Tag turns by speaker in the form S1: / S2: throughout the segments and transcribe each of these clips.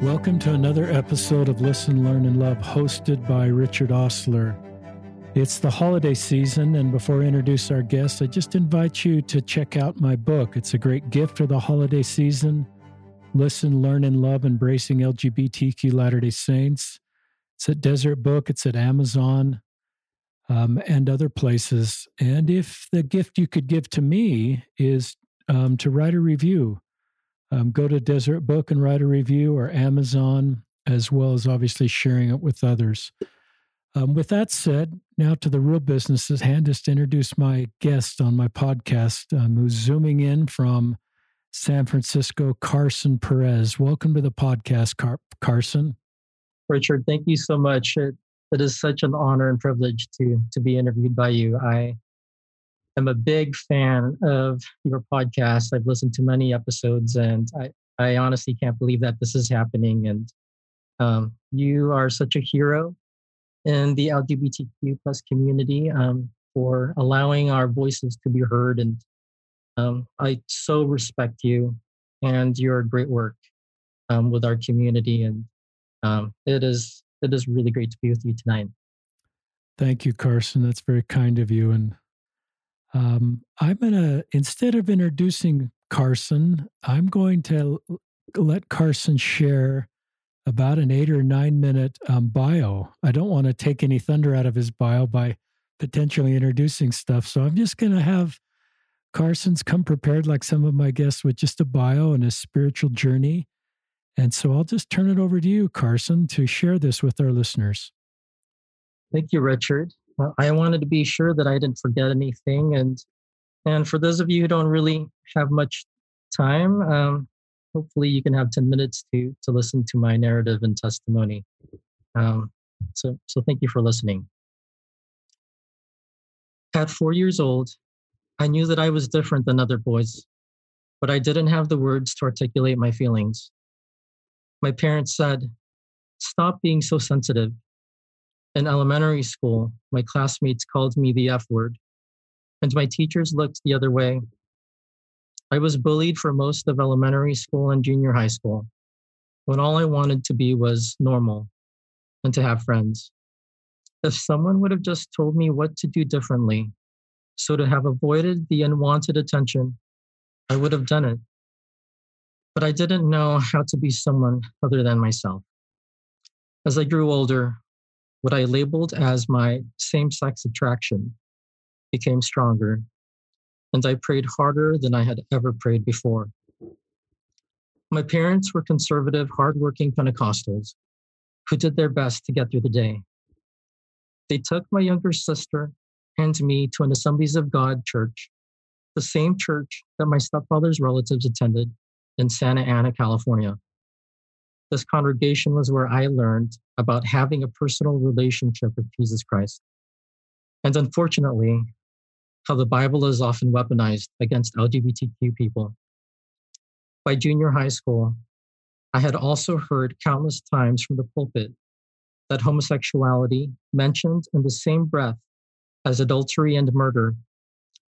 S1: Welcome to another episode of Listen, Learn, and Love, hosted by Richard Ostler. It's the holiday season, and before I introduce our guest, I just invite you to check out my book. It's a great gift for the holiday season. Listen, Learn, and Love Embracing LGBTQ Latter day Saints. It's at Deseret Book, it's at Amazon, um, and other places. And if the gift you could give to me is um, to write a review, um, go to Deseret Book and write a review or Amazon, as well as obviously sharing it with others. Um, with that said, now to the real business at hand, just to introduce my guest on my podcast, um, who's zooming in from San Francisco, Carson Perez. Welcome to the podcast, Car- Carson.
S2: Richard, thank you so much. It, it is such an honor and privilege to to be interviewed by you. I am a big fan of your podcast. I've listened to many episodes, and I, I honestly can't believe that this is happening. And um, you are such a hero in the LGBTQ plus community um, for allowing our voices to be heard. And um, I so respect you and your great work um, with our community. And um, it is it is really great to be with you tonight.
S1: Thank you, Carson. That's very kind of you. And um, I'm going to, instead of introducing Carson, I'm going to let Carson share about an eight or nine minute um, bio. I don't want to take any thunder out of his bio by potentially introducing stuff. So I'm just going to have Carson's come prepared, like some of my guests, with just a bio and a spiritual journey. And so I'll just turn it over to you, Carson, to share this with our listeners.
S2: Thank you, Richard. I wanted to be sure that I didn't forget anything. And and for those of you who don't really have much time, um, hopefully you can have 10 minutes to to listen to my narrative and testimony. Um, so so thank you for listening. At four years old, I knew that I was different than other boys, but I didn't have the words to articulate my feelings. My parents said, Stop being so sensitive. In elementary school, my classmates called me the F word, and my teachers looked the other way. I was bullied for most of elementary school and junior high school, when all I wanted to be was normal and to have friends. If someone would have just told me what to do differently, so to have avoided the unwanted attention, I would have done it. But I didn't know how to be someone other than myself. As I grew older, what I labeled as my same sex attraction became stronger, and I prayed harder than I had ever prayed before. My parents were conservative, hardworking Pentecostals who did their best to get through the day. They took my younger sister and me to an Assemblies of God church, the same church that my stepfather's relatives attended in Santa Ana, California. This congregation was where I learned about having a personal relationship with Jesus Christ. And unfortunately, how the Bible is often weaponized against LGBTQ people. By junior high school, I had also heard countless times from the pulpit that homosexuality, mentioned in the same breath as adultery and murder,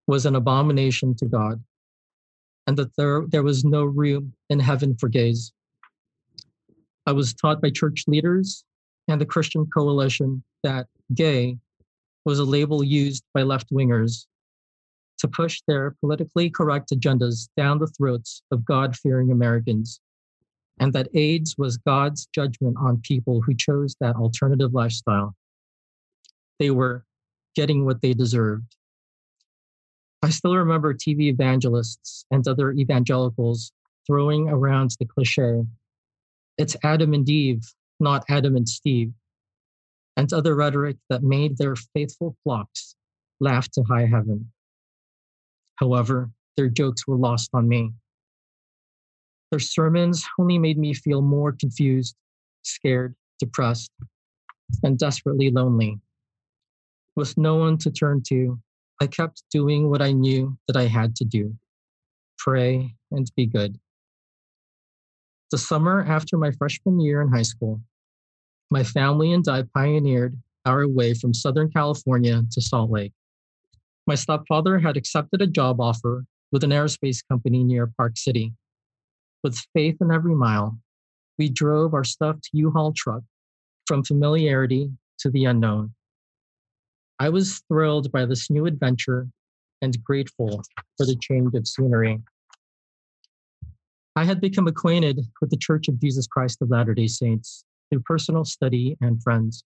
S2: was an abomination to God, and that there, there was no room in heaven for gays. I was taught by church leaders and the Christian coalition that gay was a label used by left wingers to push their politically correct agendas down the throats of God fearing Americans, and that AIDS was God's judgment on people who chose that alternative lifestyle. They were getting what they deserved. I still remember TV evangelists and other evangelicals throwing around the cliche it's Adam and Eve, not Adam and Steve, and other rhetoric that made their faithful flocks laugh to high heaven. However, their jokes were lost on me. Their sermons only made me feel more confused, scared, depressed, and desperately lonely. With no one to turn to, I kept doing what I knew that I had to do pray and be good. The summer after my freshman year in high school, my family and I pioneered our way from Southern California to Salt Lake. My stepfather had accepted a job offer with an aerospace company near Park City. With faith in every mile, we drove our stuffed U Haul truck from familiarity to the unknown. I was thrilled by this new adventure and grateful for the change of scenery. I had become acquainted with the Church of Jesus Christ of Latter day Saints through personal study and friends.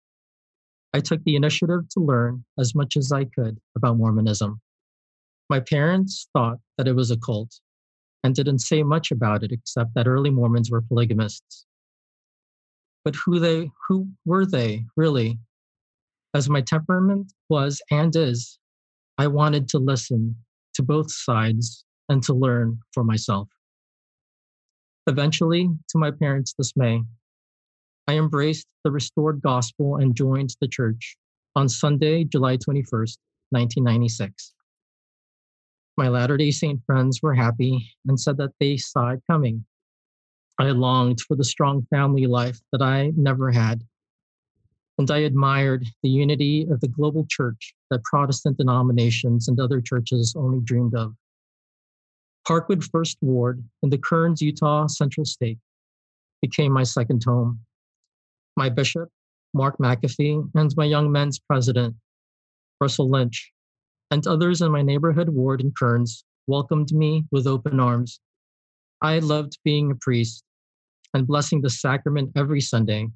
S2: I took the initiative to learn as much as I could about Mormonism. My parents thought that it was a cult and didn't say much about it except that early Mormons were polygamists. But who they who were they really? As my temperament was and is, I wanted to listen to both sides and to learn for myself. Eventually, to my parents' dismay, I embraced the restored gospel and joined the church on Sunday, July 21st, 1996. My Latter day Saint friends were happy and said that they saw it coming. I longed for the strong family life that I never had. And I admired the unity of the global church that Protestant denominations and other churches only dreamed of. Parkwood First Ward in the Kearns, Utah Central Stake became my second home my bishop, Mark McAfee, and my young men's president, Russell Lynch, and others in my neighborhood ward in Kearns welcomed me with open arms. I loved being a priest and blessing the sacrament every Sunday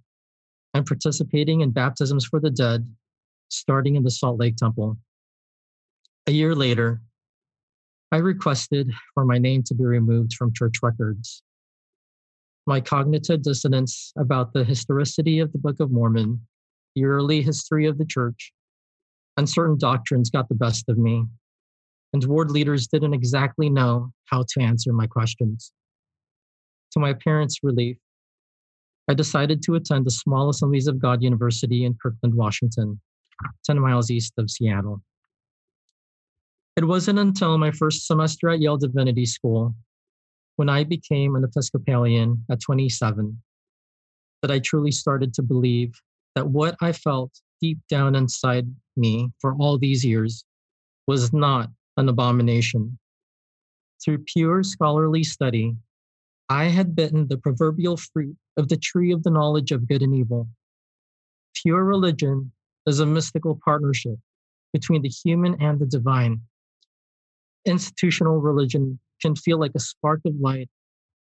S2: and participating in baptisms for the dead, starting in the Salt Lake Temple. A year later, I requested for my name to be removed from church records my cognitive dissonance about the historicity of the Book of Mormon, the early history of the church, and certain doctrines got the best of me, and ward leaders didn't exactly know how to answer my questions. To my parents' relief, I decided to attend the small Assemblies of God University in Kirkland, Washington, 10 miles east of Seattle. It wasn't until my first semester at Yale Divinity School when I became an Episcopalian at 27 that I truly started to believe that what I felt deep down inside me for all these years was not an abomination. Through pure scholarly study, I had bitten the proverbial fruit of the tree of the knowledge of good and evil. Pure religion is a mystical partnership between the human and the divine. Institutional religion can feel like a spark of light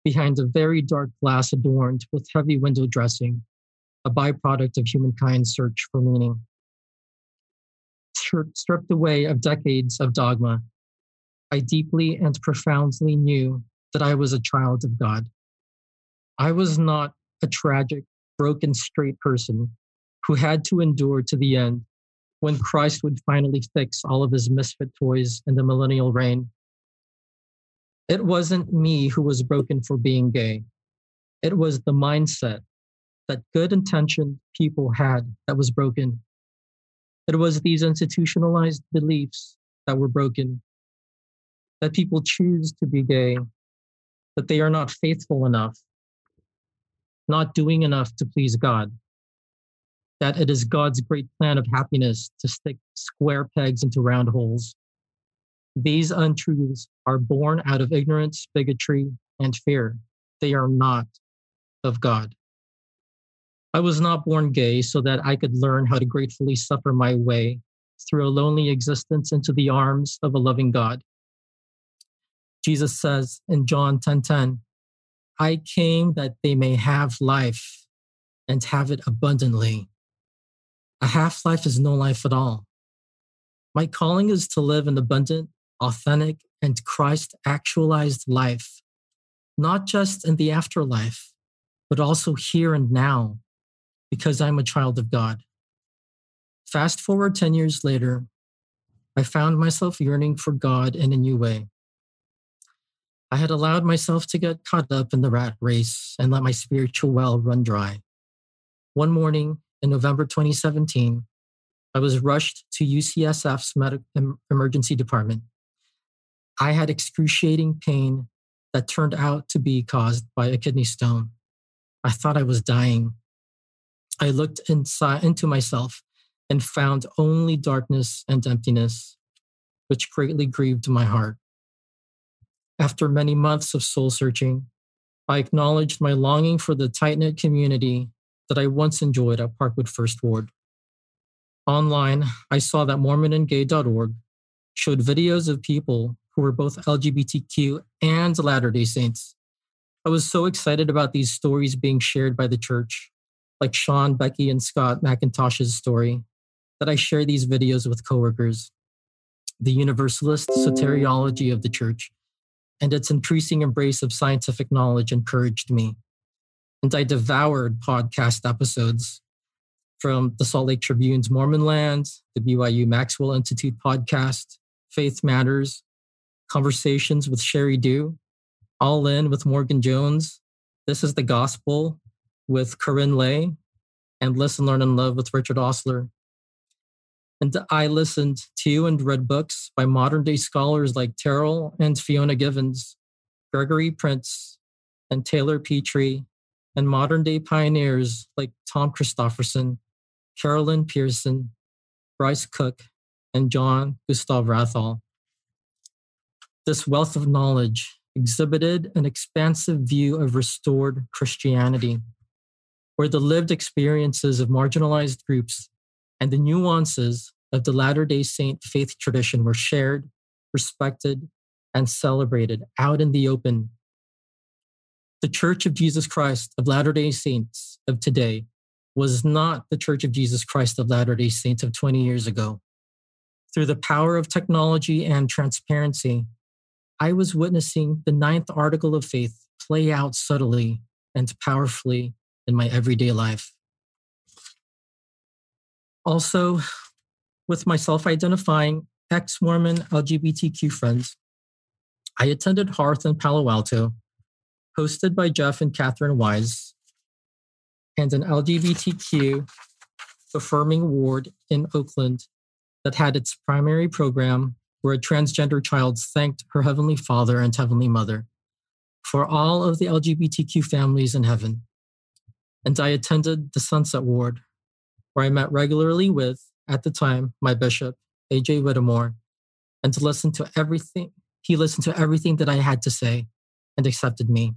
S2: behind a very dark glass adorned with heavy window dressing, a byproduct of humankind's search for meaning. Stripped away of decades of dogma, I deeply and profoundly knew that I was a child of God. I was not a tragic, broken, straight person who had to endure to the end when Christ would finally fix all of his misfit toys in the millennial reign. It wasn't me who was broken for being gay. It was the mindset that good intentioned people had that was broken. It was these institutionalized beliefs that were broken. That people choose to be gay, that they are not faithful enough, not doing enough to please God. That it is God's great plan of happiness to stick square pegs into round holes these untruths are born out of ignorance, bigotry, and fear. They are not of God. I was not born gay so that I could learn how to gratefully suffer my way through a lonely existence into the arms of a loving God. Jesus says in John 10:10, 10, 10, I came that they may have life and have it abundantly. A half life is no life at all. My calling is to live an abundant authentic, and Christ actualized life, not just in the afterlife, but also here and now, because I'm a child of God. Fast forward 10 years later, I found myself yearning for God in a new way. I had allowed myself to get caught up in the rat race and let my spiritual well run dry. One morning in November 2017, I was rushed to UCSF's medical emergency department I had excruciating pain that turned out to be caused by a kidney stone. I thought I was dying. I looked inside into myself and found only darkness and emptiness, which greatly grieved my heart. After many months of soul searching, I acknowledged my longing for the tight knit community that I once enjoyed at Parkwood First Ward. Online, I saw that MormonandGay.org showed videos of people who were both LGBTQ and Latter day Saints. I was so excited about these stories being shared by the church, like Sean, Becky, and Scott McIntosh's story, that I share these videos with coworkers. The Universalist soteriology of the church and its increasing embrace of scientific knowledge encouraged me. And I devoured podcast episodes from the Salt Lake Tribune's Mormon Land, the BYU Maxwell Institute podcast, Faith Matters, Conversations with Sheri Dew, All In with Morgan Jones, This is the Gospel with KaRyn Lay, and Listen, Learn, and Love with Richard Ostler. And I listened to and read books by modern day scholars like Terryl and Fiona Givens, Gregory Prince, and Taylor Petrey, and modern day pioneers like Tom Christofferson, Carol Lynn Pearson, Bryce Cook, and John Gustav Wrathall. This wealth of knowledge exhibited an expansive view of restored Christianity, where the lived experiences of marginalized groups and the nuances of the Latter day Saint faith tradition were shared, respected, and celebrated out in the open. The Church of Jesus Christ of Latter day Saints of today was not the Church of Jesus Christ of Latter day Saints of 20 years ago. Through the power of technology and transparency, I was witnessing the ninth article of faith play out subtly and powerfully in my everyday life. Also, with my self identifying ex Mormon LGBTQ friends, I attended Hearth in Palo Alto, hosted by Jeff and Catherine Wise, and an LGBTQ affirming ward in Oakland that had its primary program where a transgender child thanked her Heavenly Father and Heavenly Mother for all of the LGBTQ families in heaven. And I attended the Sunset Ward, where I met regularly with, at the time, my bishop, AJ Whittemore, and to listen to everything. He listened to everything that I had to say and accepted me.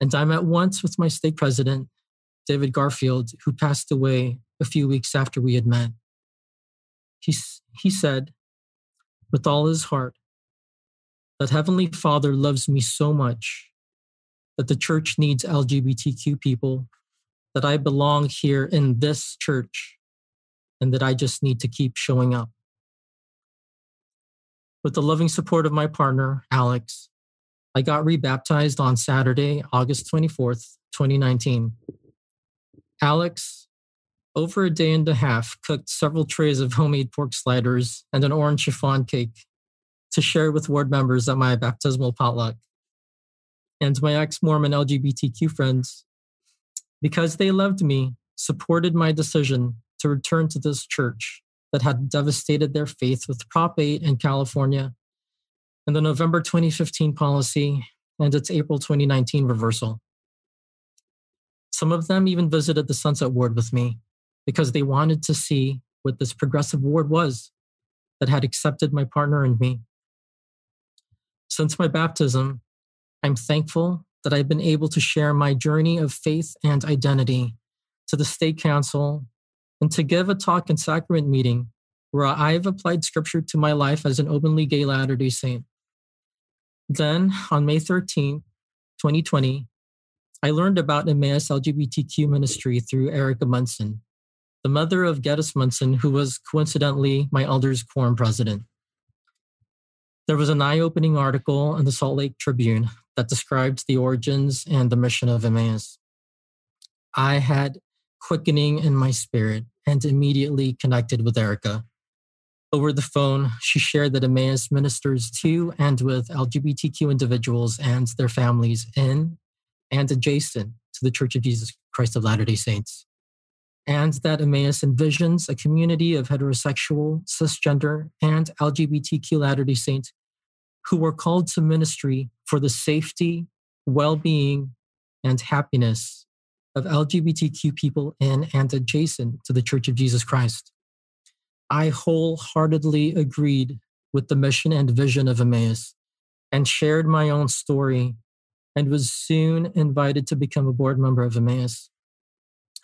S2: And I met once with my stake president, David Garfield, who passed away a few weeks after we had met. He, he said, with all his heart, that Heavenly Father loves me so much that the church needs LGBTQ people that I belong here in this church and that I just need to keep showing up. With the loving support of my partner, Alex, I got rebaptized on Saturday, August 24th, 2019. Alex, over a day and a half, cooked several trays of homemade pork sliders and an orange chiffon cake to share with ward members at my baptismal potluck. And my ex Mormon LGBTQ friends because they loved me, supported my decision to return to this church that had devastated their faith with Prop 8 in California and the November 2015 policy and its April 2019 reversal. Some of them even visited the Sunset Ward with me because they wanted to see what this progressive ward was that had accepted my partner and me. Since my baptism, I'm thankful that I've been able to share my journey of faith and identity to the Stake Council and to give a talk and sacrament meeting where I've applied scripture to my life as an openly gay Latter day Saint. Then, on May 13, 2020, I learned about Emmaus LGBTQ ministry through Erica Munson, the mother of Geddes Munson, who was coincidentally my elders quorum president. There was an eye opening article in the Salt Lake Tribune that described the origins and the mission of Emmaus. I had quickening in my spirit and immediately connected with Erica. Over the phone, she shared that Emmaus ministers to and with LGBTQ individuals and their families in and adjacent to the Church of Jesus Christ of Latter day Saints, and that Emmaus envisions a community of heterosexual, cisgender, and LGBTQ Latter day Saints who were called to ministry for the safety, well being, and happiness of LGBTQ people in and adjacent to the Church of Jesus Christ. I wholeheartedly agreed with the mission and vision of Emmaus and shared my own story and was soon invited to become a board member of Emmaus.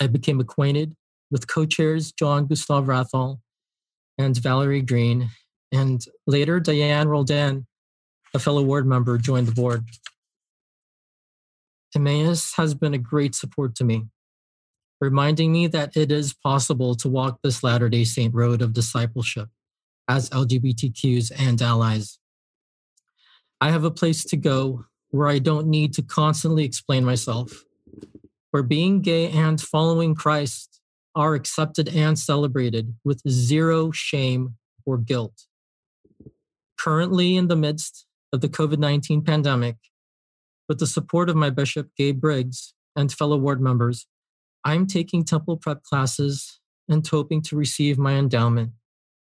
S2: I became acquainted with co chairs John Gustav Wrathall and Valerie Green, and later Diane Roldan, a fellow board member, joined the board. Emmaus has been a great support to me, reminding me that it is possible to walk this Latter day Saint road of discipleship as LGBTQs and allies. I have a place to go where I don't need to constantly explain myself, where being gay and following Christ are accepted and celebrated with zero shame or guilt. Currently, in the midst of the COVID 19 pandemic, with the support of my bishop, Gabe Briggs, and fellow ward members, I'm taking temple prep classes and hoping to receive my endowment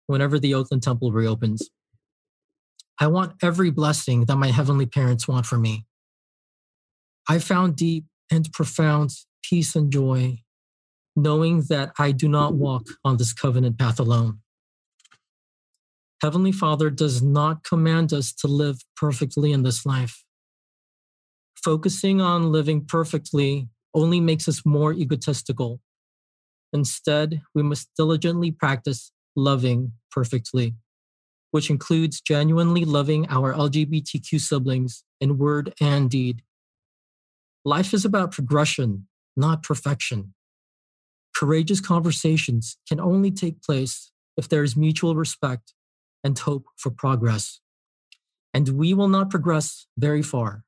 S2: whenever the Oakland Temple reopens. I want every blessing that my heavenly parents want for me. I found deep and profound peace and joy knowing that I do not walk on this covenant path alone. Heavenly Father does not command us to live perfectly in this life. Focusing on living perfectly only makes us more egotistical. Instead, we must diligently practice loving perfectly which includes genuinely loving our LGBTQ siblings in word and deed. Life is about progression, not perfection. Courageous conversations can only take place if there is mutual respect and hope for progress. And we will not progress very far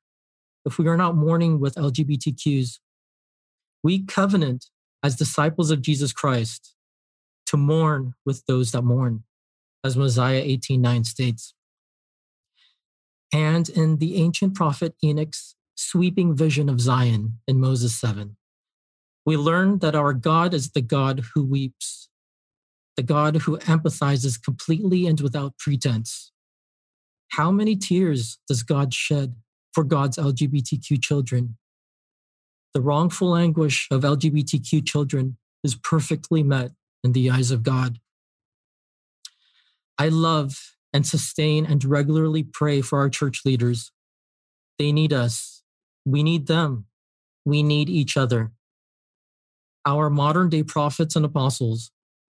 S2: if we are not mourning with LGBTQs. We covenant as disciples of Jesus Christ to mourn with those that mourn as Mosiah 18:9 states. And in the ancient prophet Enoch's sweeping vision of Zion in Moses 7, we learn that our God is the God who weeps, the God who empathizes completely and without pretense. How many tears does God shed for God's LGBTQ children? The wrongful anguish of LGBTQ children is perfectly met in the eyes of God. I love and sustain and regularly pray for our church leaders. They need us. We need them. We need each other. Our modern day prophets and apostles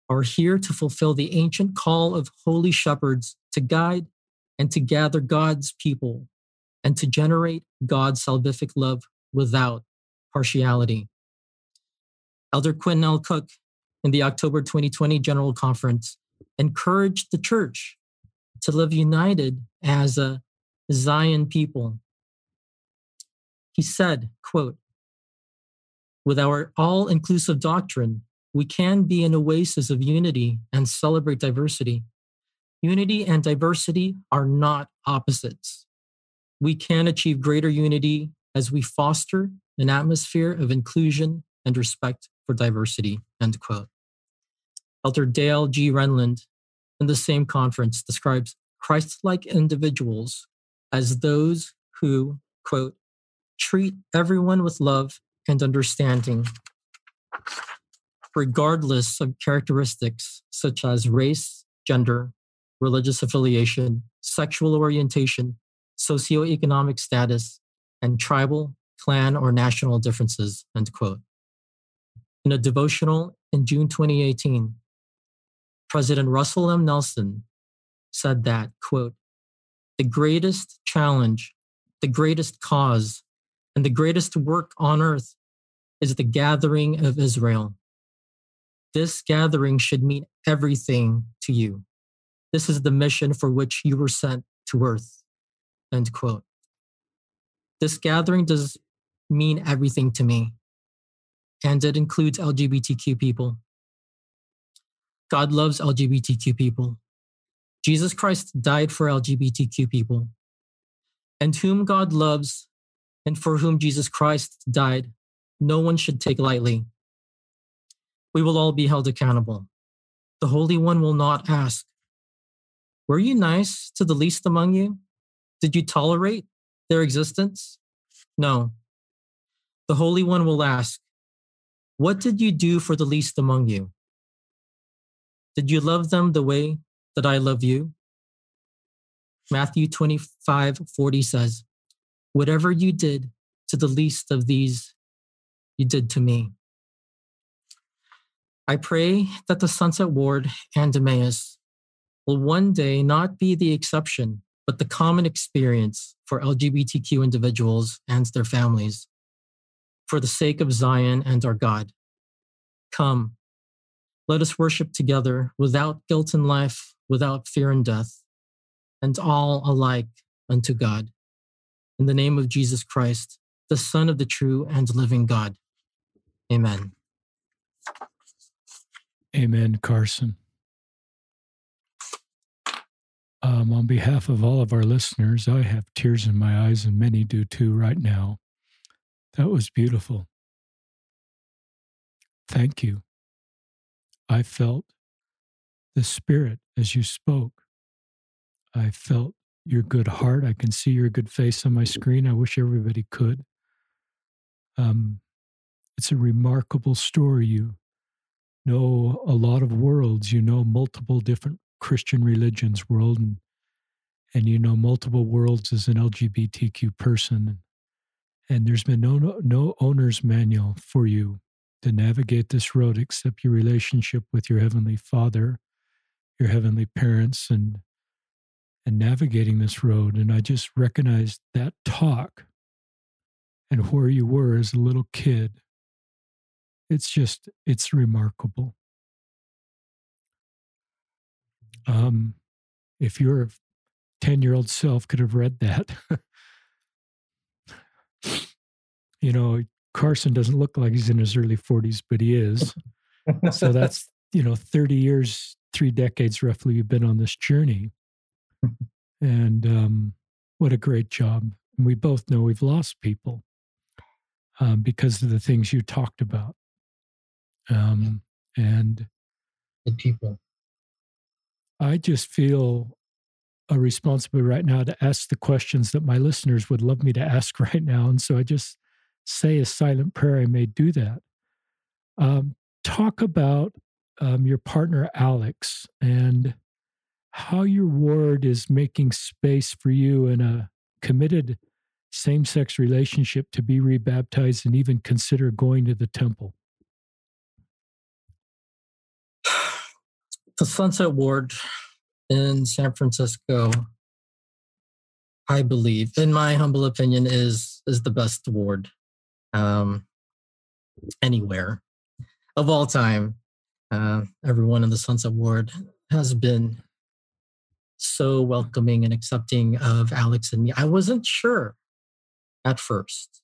S2: are here to fulfill the ancient call of holy shepherds to guide and to gather God's people and to generate God's salvific love without partiality. Elder Quentin L. Cook in the October 2020 General Conference encouraged the church to live united as a Zion people. He said, quote, with our all inclusive doctrine, we can be an oasis of unity and celebrate diversity. Unity and diversity are not opposites. We can achieve greater unity as we foster an atmosphere of inclusion and respect for diversity. End quote. Elder Dale G. Renlund in the same conference describes Christ like individuals as those who, quote, treat everyone with love and understanding, regardless of characteristics such as race, gender, religious affiliation, sexual orientation, socioeconomic status, and tribal, clan, or national differences, end quote. In a devotional in June 2018, President Russell M. Nelson said that, quote, the greatest challenge, the greatest cause, and the greatest work on earth is the gathering of Israel. This gathering should mean everything to you. This is the mission for which you were sent to earth. End quote. This gathering does mean everything to me, and it includes LGBTQ people. God loves LGBTQ people. Jesus Christ died for LGBTQ people. And whom God loves and for whom Jesus Christ died, no one should take lightly. We will all be held accountable. The Holy One will not ask, Were you nice to the least among you? Did you tolerate their existence? No. The Holy One will ask, What did you do for the least among you? Did you love them the way that I love you? Matthew 25 40 says, Whatever you did to the least of these, you did to me. I pray that the Sunset Ward and Emmaus will one day not be the exception, but the common experience for LGBTQ individuals and their families. For the sake of Zion and our God, come, let us worship together without guilt in life, without fear in death, and all alike unto God. In the name of Jesus Christ, the Son of the true and living God. Amen.
S1: Amen, Carson. Um, on behalf of all of our listeners, I have tears in my eyes, and many do too right now. That was beautiful. Thank you. I felt the Spirit as you spoke. I felt your good heart. I can see your good face on my screen. I wish everybody could. Um, it's a remarkable story. You know a lot of worlds. You know multiple different Christian religions world, and and you know multiple worlds as an LGBTQ person. And there's been no no owner's manual for you to navigate this road except your relationship with your heavenly Father, your heavenly parents, and and navigating this road. And I just recognized that talk and where you were as a little kid. It's just, it's remarkable. Um, if your 10 year old self could have read that, you know, Carson doesn't look like he's in his early 40s, but he is. so that's, you know, 30 years, three decades roughly, you've been on this journey. and um, what a great job. And we both know we've lost people um, because of the things you talked about. Um, and
S2: the people.
S1: I just feel a responsibility right now to ask the questions that my listeners would love me to ask right now. And so I just say a silent prayer. I may do that. Um, talk about um, your partner, Alex, and how your ward is making space for you in a committed same sex relationship to be rebaptized and even consider going to the temple?
S2: The Sunset Ward in San Francisco, I believe, in my humble opinion, is is the best ward um, anywhere of all time. Uh, everyone in the Sunset Ward has been so welcoming and accepting of Alex and me. I wasn't sure at first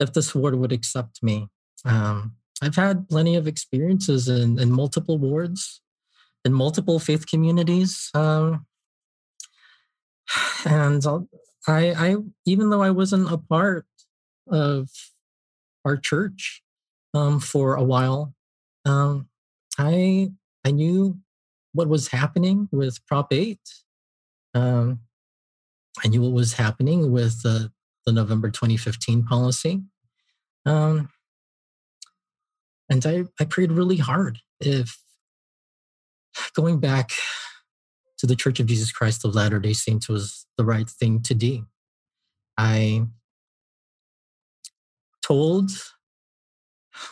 S2: if this ward would accept me. Um, I've had plenty of experiences in, in multiple wards, in multiple faith communities. Um, and I, I, even though I wasn't a part of our church um, for a while, um, I, I knew what was happening with Prop 8. Um, I knew what was happening with the, November 2015 policy. Um, and I, I prayed really hard if going back to the Church of Jesus Christ of Latter day Saints was the right thing to do. I told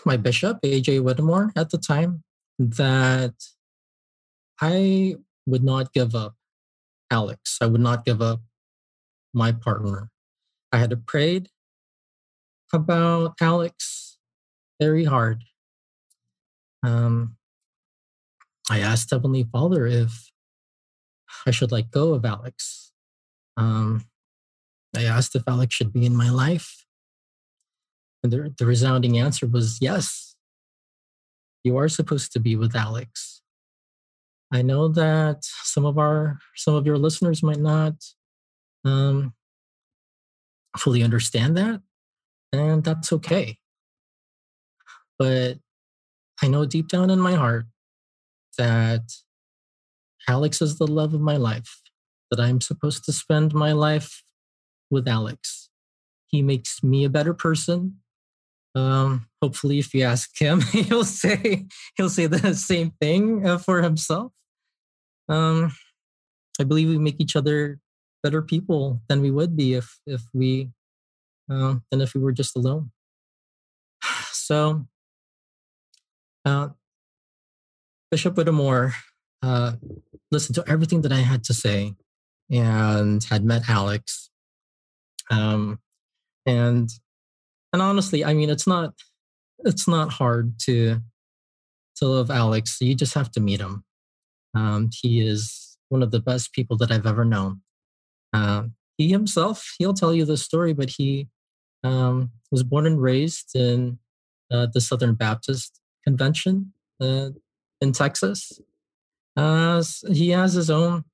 S2: my bishop, AJ Whittemore, at the time, that I would not give up Alex. I would not give up my partner. I had prayed about Alex very hard. Um, I asked Heavenly Father if I should let go of Alex. Um, I asked if Alex should be in my life. And the, the resounding answer was yes, you are supposed to be with Alex. I know that some of our some of your listeners might not um, fully understand that, and that's okay. But I know deep down in my heart that Alex is the love of my life. That I'm supposed to spend my life with Alex. He makes me a better person. Um, hopefully, if you ask him, he'll say he'll say the same thing uh, for himself um, I believe we make each other better people than we would be if if we uh, than if we were just alone. So, uh, Bishop Whittemore uh, listened to everything that I had to say and had met Alex. Um, and and honestly, I mean, it's not it's not hard to to love Alex. You just have to meet him. Um, he is one of the best people that I've ever known. Uh, he himself, he'll tell you the story, but he um, was born and raised in uh, the Southern Baptist Convention uh, in Texas. Uh, he has his own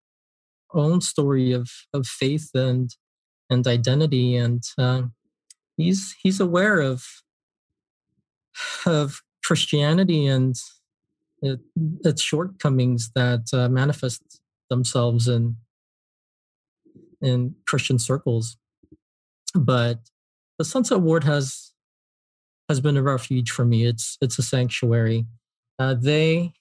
S2: own story of of faith and and identity, and uh, he's he's aware of of Christianity and it, its shortcomings that uh, manifest themselves in in Christian circles. But the Sunset Ward has has been a refuge for me. It's it's a sanctuary. Uh, they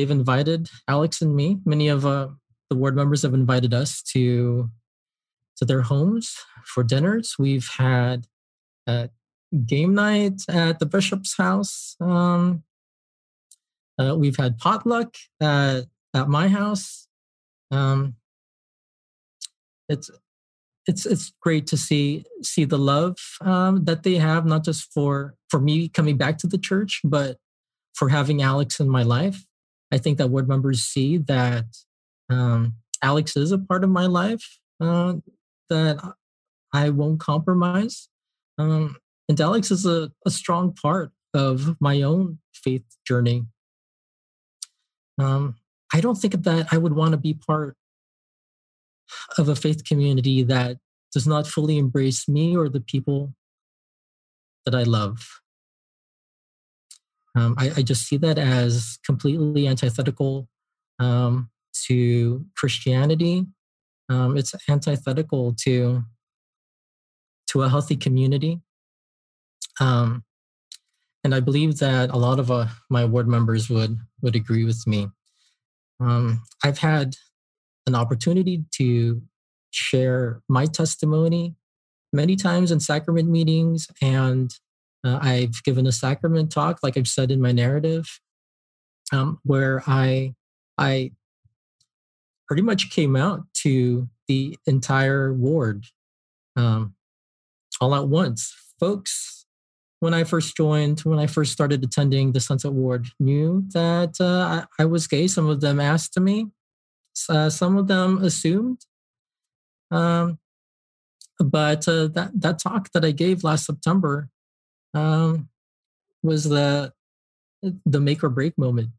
S2: they've invited Alex and me. Many of uh, the ward members have invited us to to their homes for dinners. We've had uh, game night at the bishop's house. Um, uh, we've had potluck at, at my house. Um, it's it's it's great to see see the love um, that they have, not just for for me coming back to the church, but for having Alex in my life. I think that ward members see that um, Alex is a part of my life uh, that I won't compromise. Um, and Alex is a, a strong part of my own faith journey. Um, I don't think that I would want to be part of a faith community that does not fully embrace me or the people that I love. Um, I, I, just see that as completely antithetical um, to Christianity. Um, it's antithetical to to a healthy community. Um, and I believe that a lot of uh, my ward members would would agree with me. Um, I've had an opportunity to share my testimony many times in sacrament meetings, and uh, I've given a sacrament talk, like I've said in my narrative, um, where I I pretty much came out to the entire ward um, all at once. Folks, when I first joined, when I first started attending the Sunset Ward, knew that uh, I, I, was gay. Some of them asked me. Uh, some of them assumed. Um, but uh, that that talk that I gave last September um, was the the make or break moment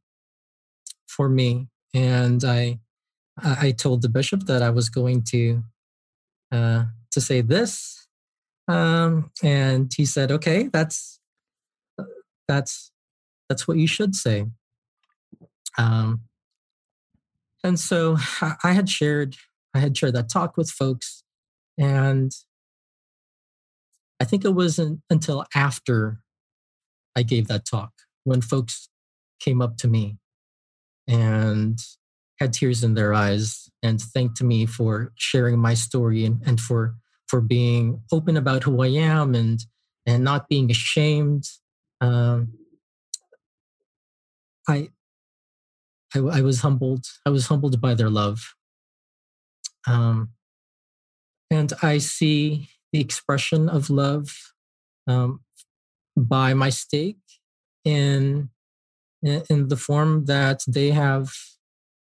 S2: for me, and I I told the bishop that I was going to uh, to say this, um, and he said, "Okay, that's that's that's what you should say." Um, and so I had shared I had shared that talk with folks, and I think it wasn't until after I gave that talk when folks came up to me and had tears in their eyes and thanked me for sharing my story and, and for for being open about who I am and and not being ashamed. Um, I, I, I was humbled. I was humbled by their love, um, and I see the expression of love um, by my stake in in the form that they have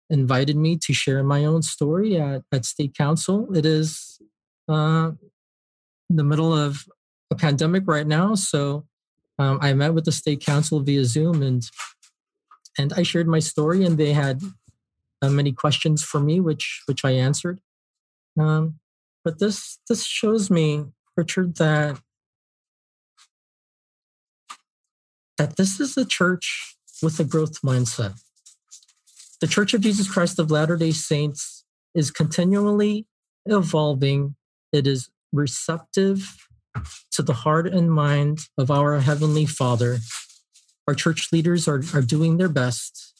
S2: invited me to share my own story at, at stake Council. It is uh, the middle of a pandemic right now, so um, I met with the stake Council via Zoom, and and I shared my story, and they had uh, many questions for me, which which I answered. Um, but this this shows me, Richard, that that this is a church with a growth mindset. The Church of Jesus Christ of Latter day Saints is continually evolving, it is receptive to the heart and mind of our Heavenly Father. Our church leaders are, are doing their best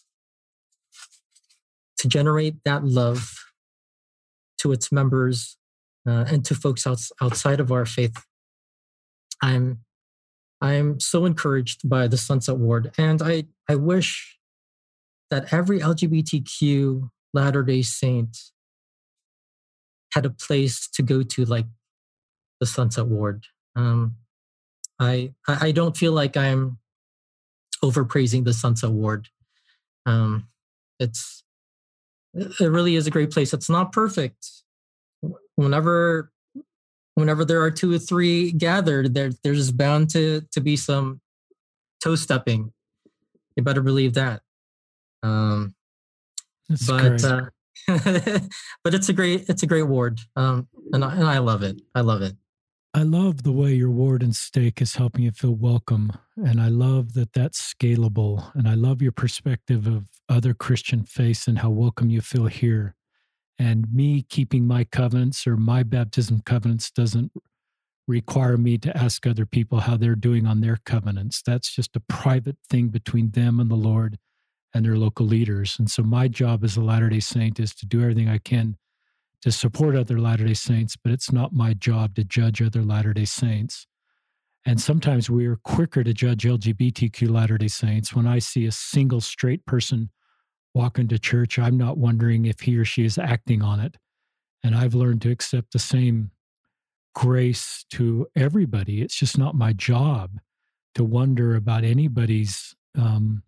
S2: to generate that love to its members uh, and to folks outs, outside of our faith I'm I'm so encouraged by the Sunset Ward, and I I wish that every LGBTQ Latter Day Saint had a place to go to, like the Sunset Ward. Um, I I don't feel like I'm overpraising the Sunset Ward. Um, it's it really is a great place. It's not perfect. Whenever whenever there are two or three gathered, there there's bound to to be some toe stepping. You better believe that. Um, That's but uh, but it's a great it's a great ward, um, and I, and I love it. I love it.
S1: I love the way your ward and stake is helping you feel welcome. And I love that that's scalable. And I love your perspective of other Christian faiths and how welcome you feel here. And me keeping my covenants or my baptism covenants doesn't require me to ask other people how they're doing on their covenants. That's just a private thing between them and the Lord and their local leaders. And so my job as a Latter day Saint is to do everything I can to support other Latter day Saints, but it's not my job to judge other Latter day Saints. And sometimes we're quicker to judge LGBTQ Latter day Saints. When I see a single straight person walk into church, I'm not wondering if he or she is acting on it. And I've learned to accept the same grace to everybody. It's just not my job to wonder about anybody's um,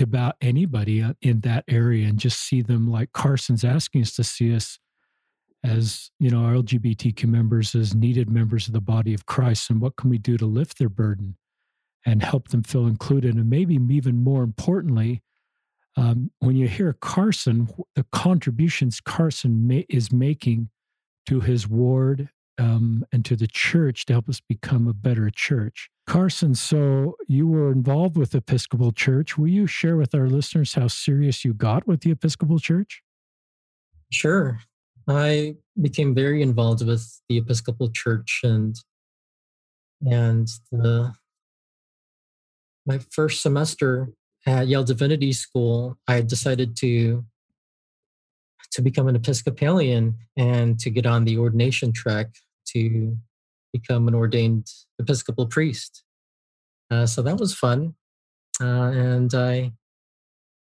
S1: about anybody uh, in that area and just see them like Carson's asking us to see us as you know our lgbtq members as needed members of the body of christ and what can we do to lift their burden and help them feel included and maybe even more importantly um, when you hear carson the contributions carson ma- is making to his ward um, and to the church to help us become a better church. Carson, so you were involved with Episcopal Church. Will you share with our listeners how serious you got with the Episcopal Church?
S2: Sure. I became very involved with the Episcopal Church and and the my first semester at Yale Divinity School, I decided to to become an Episcopalian and to get on the ordination track to become an ordained Episcopal priest. Uh, so that was fun, uh, and I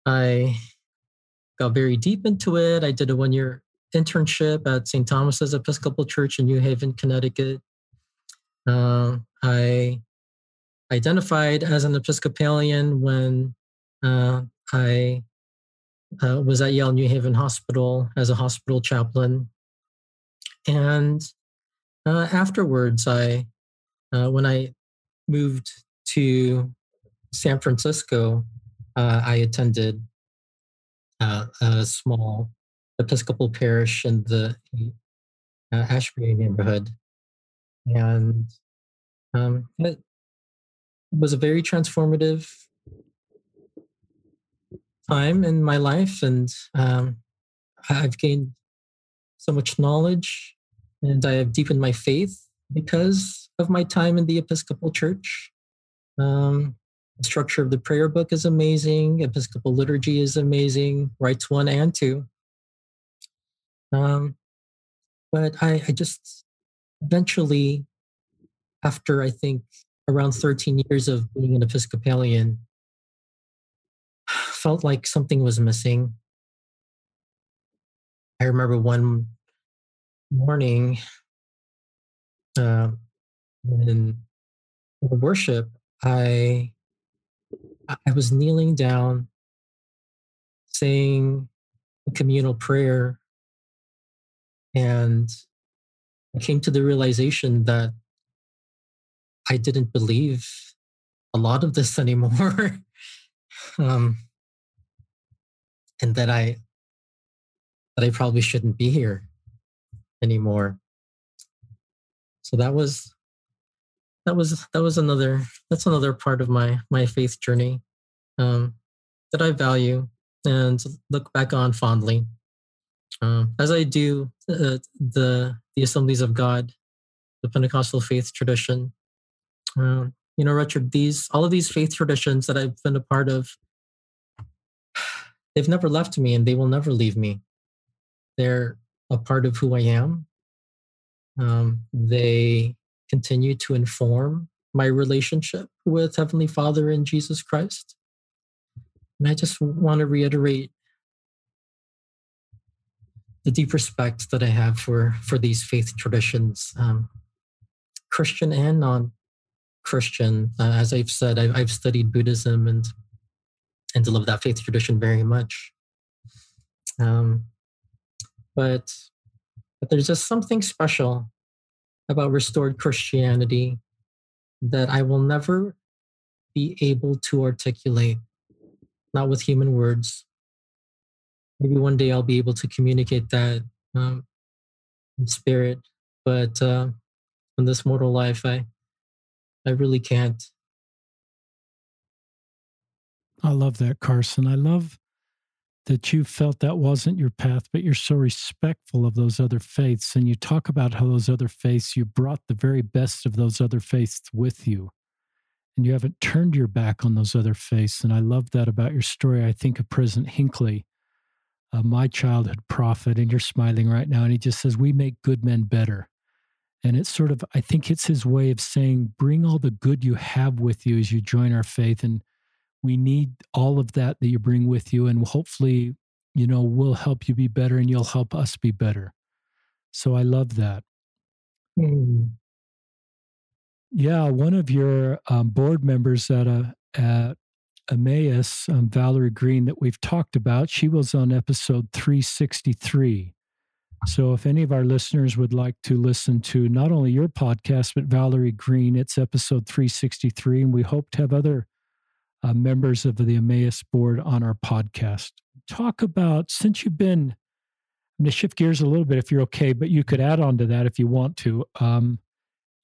S2: I got very deep into it. I did a one year internship at St. Thomas's Episcopal Church in New Haven, Connecticut. Uh, I identified as an Episcopalian when uh, I uh, was at Yale New Haven Hospital as a hospital chaplain. And uh, afterwards, I, uh, when I moved to San Francisco, uh, I attended uh, a small Episcopal parish in the Ashbury neighborhood. And um, it was a very transformative time in my life, and um, I've gained so much knowledge, and I have deepened my faith because of my time in the Episcopal Church. Um, the structure of the prayer book is amazing. Episcopal liturgy is amazing. Rites one and two. Um, but I, I just eventually, after I think around 13 years of being an Episcopalian, felt like something was missing. I remember one morning uh, in worship, I I was kneeling down, saying a communal prayer, and I came to the realization that I didn't believe a lot of this anymore. um, and that I that I probably shouldn't be here anymore. So that was that was that was another that's another part of my my faith journey um, that I value and look back on fondly. Um, as I do uh, the the Assemblies of God, the Pentecostal faith tradition. Um, you know, Richard, these all of these faith traditions that I've been a part of they've never left me and they will never leave me. They're a part of who I am. Um, they continue to inform my relationship with Heavenly Father and Jesus Christ. And I just want to reiterate the deep respect that I have for for these faith traditions, um, Christian and non-Christian. Uh, as I've said, I've, I've studied Buddhism and and to love that faith tradition very much. Um, but but there's just something special about restored Christianity that I will never be able to articulate, not with human words. Maybe one day I'll be able to communicate that um, in spirit, but uh, in this mortal life, I I really can't.
S1: I love that, Carson. I love that you felt that wasn't your path, but you're so respectful of those other faiths. And you talk about how those other faiths, you brought the very best of those other faiths with you. And you haven't turned your back on those other faiths. And I love that about your story. I think of President Hinckley, uh, my childhood prophet, and you're smiling right now. And he just says, We make good men better. And it's sort of, I think it's his way of saying, bring all the good you have with you as you join our faith and we need all of that that you bring with you and hopefully you know we'll help you be better and you'll help us be better so i love that mm. yeah one of your um, board members at a at Emmaus, um, Valerie Green, that we've talked about, she was on episode 363. So, if any of our listeners would like to listen to not only your podcast, but Valerie Green, it's episode 363. And we hope to have other uh, members of the Emmaus board on our podcast. Talk about, since you've been, I'm going to shift gears a little bit if you're okay, but you could add on to that if you want to. Um,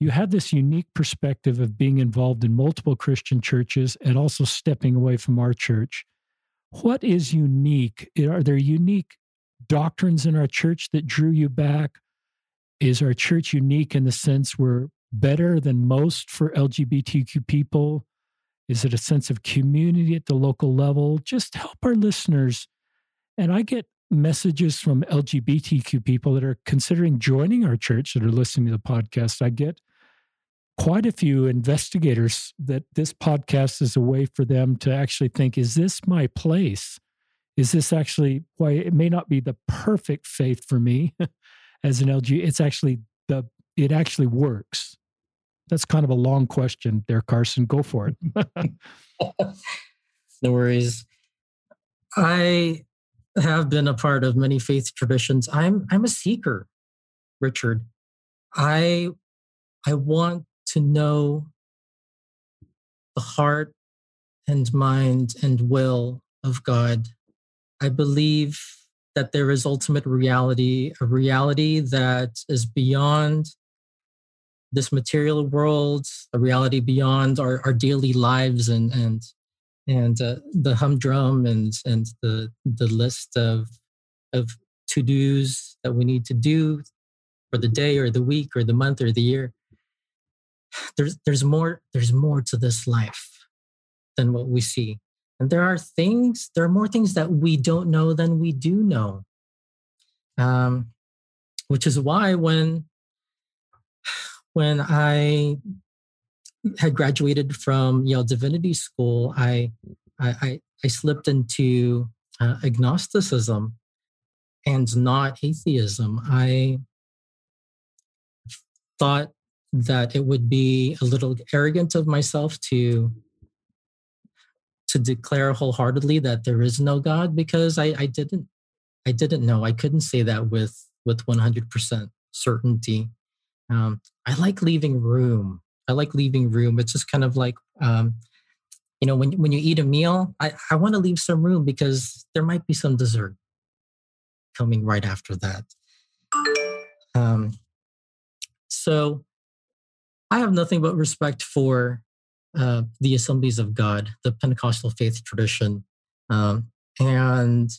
S1: you had this unique perspective of being involved in multiple Christian churches and also stepping away from our church. What is unique? Are there unique doctrines in our church that drew you back? Is our church unique in the sense we're better than most for LGBTQ people? Is it a sense of community at the local level? Just help our listeners. And I get messages from LGBTQ people that are considering joining our church that are listening to the podcast. I get quite a few investigators that this podcast is a way for them to actually think is this my place? Is this actually why it may not be the perfect faith for me as an LG? It's actually the, it actually works. That's kind of a long question there, Carson. Go for it.
S2: no worries. I have been a part of many faith traditions. I'm I'm a seeker, Richard. I I want to know the heart and mind and will of God. I believe that there is ultimate reality, a reality that is beyond this material world, a reality beyond our, our daily lives and and and uh, the humdrum and and the the list of of to dos that we need to do for the day or the week or the month or the year. There's there's more there's more to this life than what we see. And there are things, there are more things that we don't know than we do know. Um, which is why when when I had graduated from Yale Divinity School, I I, I slipped into uh, agnosticism and not atheism. I thought that it would be a little arrogant of myself to to declare wholeheartedly that there is no God because I, I didn't I didn't know. I couldn't say that with with 100% certainty. Um, I like leaving room. I like leaving room. It's just kind of like, um, you know, when when you eat a meal, I, I want to leave some room because there might be some dessert coming right after that. Um, so I have nothing but respect for uh, the Assemblies of God, the Pentecostal faith tradition, um, and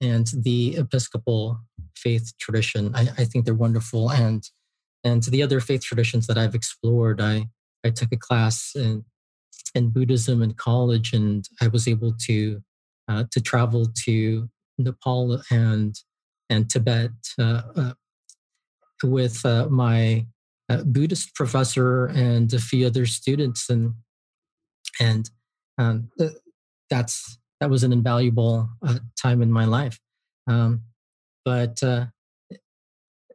S2: and the Episcopal faith tradition. I, I think they're wonderful, and and to the other faith traditions that I've explored. I I took a class in in Buddhism in college, and I was able to uh, to travel to Nepal and and Tibet uh, uh, with uh, my a Buddhist professor and a few other students, and and um, that's that was an invaluable uh, time in my life. Um, but uh,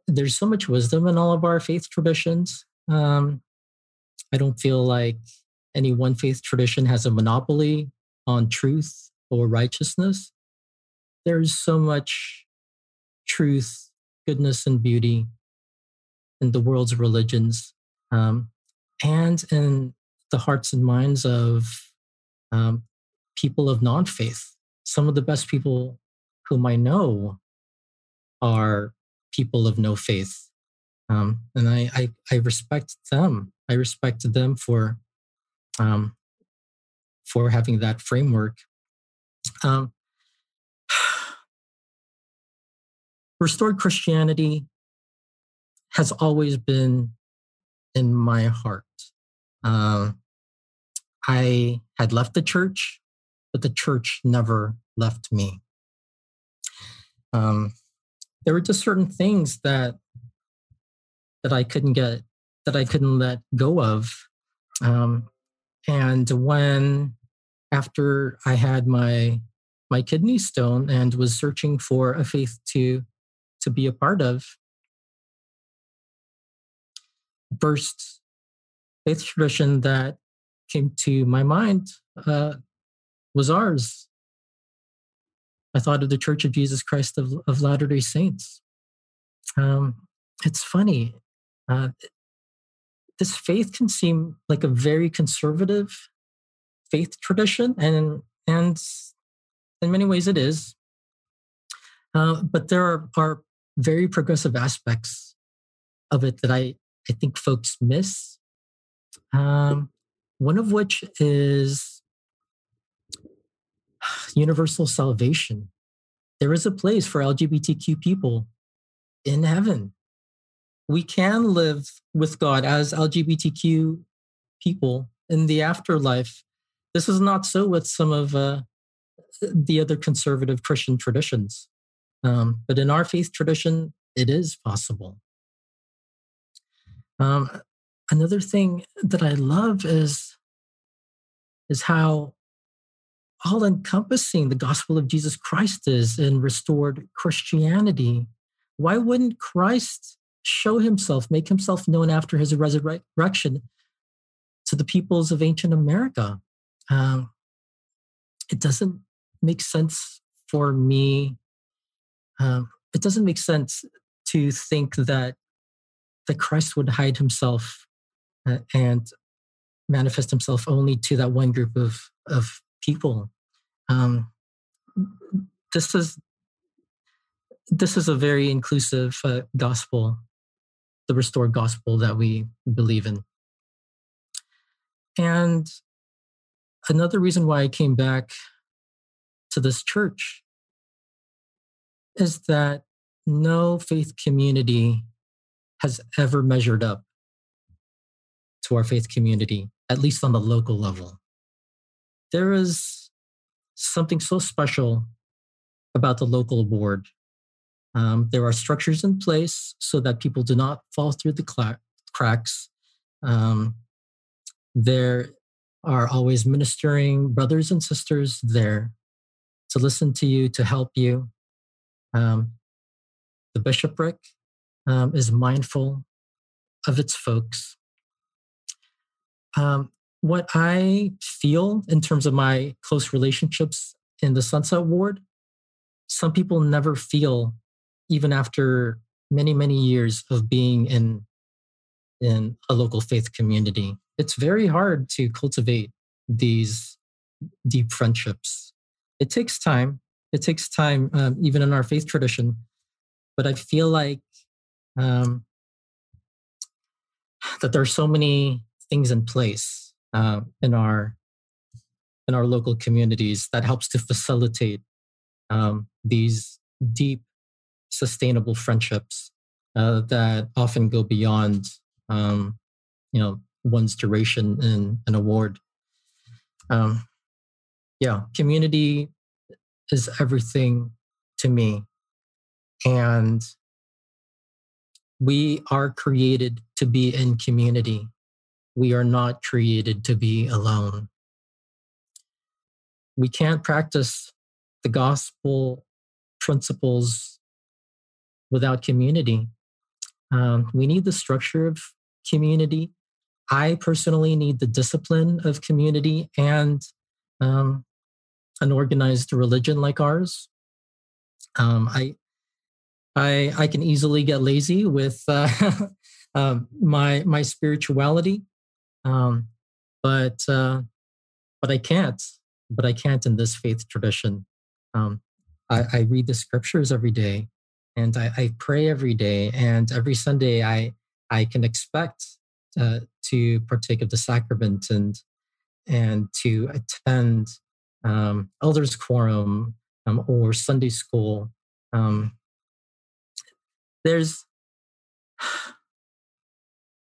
S2: there's so much wisdom in all of our faith traditions. Um, I don't feel like any one faith tradition has a monopoly on truth or righteousness. There's so much truth, goodness, and beauty in the world's religions um, and in the hearts and minds of um, people of non faith. Some of the best people whom I know are people of no faith. Um, and I, I, I, respect them. I respect them for, um, for having that framework. Um, restored Christianity has always been in my heart. Um, I had left the church, but the church never left me. Um, there were just certain things that that I couldn't get that I couldn't let go of. Um, and when after I had my my kidney stone and was searching for a faith to to be a part of, first faith tradition that came to my mind uh, was ours. I thought of the Church of Jesus Christ of, of Latter day Saints. Um, it's funny. Uh, this faith can seem like a very conservative faith tradition, and and in many ways it is. Uh, but there are, are very progressive aspects of it that I, I think folks miss. Um, one of which is universal salvation. There is a place for LGBTQ people in heaven. We can live with God as LGBTQ people in the afterlife. This is not so with some of uh, the other conservative Christian traditions. Um, but in our faith tradition, it is possible. Um, another thing that I love is, is how all encompassing the gospel of Jesus Christ is in restored Christianity. Why wouldn't Christ show himself, make himself known after his resurrection to the peoples of ancient America? Um, it doesn't make sense for me. Um, it doesn't make sense to think that that Christ would hide himself uh, and manifest himself only to that one group of of people. Um, this is this is a very inclusive uh, gospel, the restored gospel that we believe in. And another reason why I came back to this church is that no faith community has ever measured up to our faith community, at least on the local level. There is something so special about the local board. Um, there are structures in place so that people do not fall through the cla- cracks. Um, there are always ministering brothers and sisters there to listen to you, to help you. Um, the bishopric um, is mindful of its folks. Um, what I feel in terms of my close relationships in the Sunset Ward, some people never feel, even after many, many years of being in, in a local faith community. It's very hard to cultivate these deep friendships. It takes time. It takes time, um, even in our faith tradition. But I feel like um, that there are so many things in place uh, in our in our local communities that helps to facilitate um, these deep, sustainable friendships uh, that often go beyond um, you know one's duration in an award. Um, yeah, community is everything to me, and we are created to be in community. We are not created to be alone. We can't practice the gospel principles without community. Um, we need the structure of community. I personally need the discipline of community and um, an organized religion like ours. Um, I, I, I can easily get lazy with uh, uh, my my spirituality, um, but uh, but I can't. But I can't in this faith tradition. Um, I, I, read the scriptures every day, and I, I, pray every day, and every Sunday I I can expect uh, to partake of the sacrament and and to attend um, elders quorum um, or Sunday school. Um, there's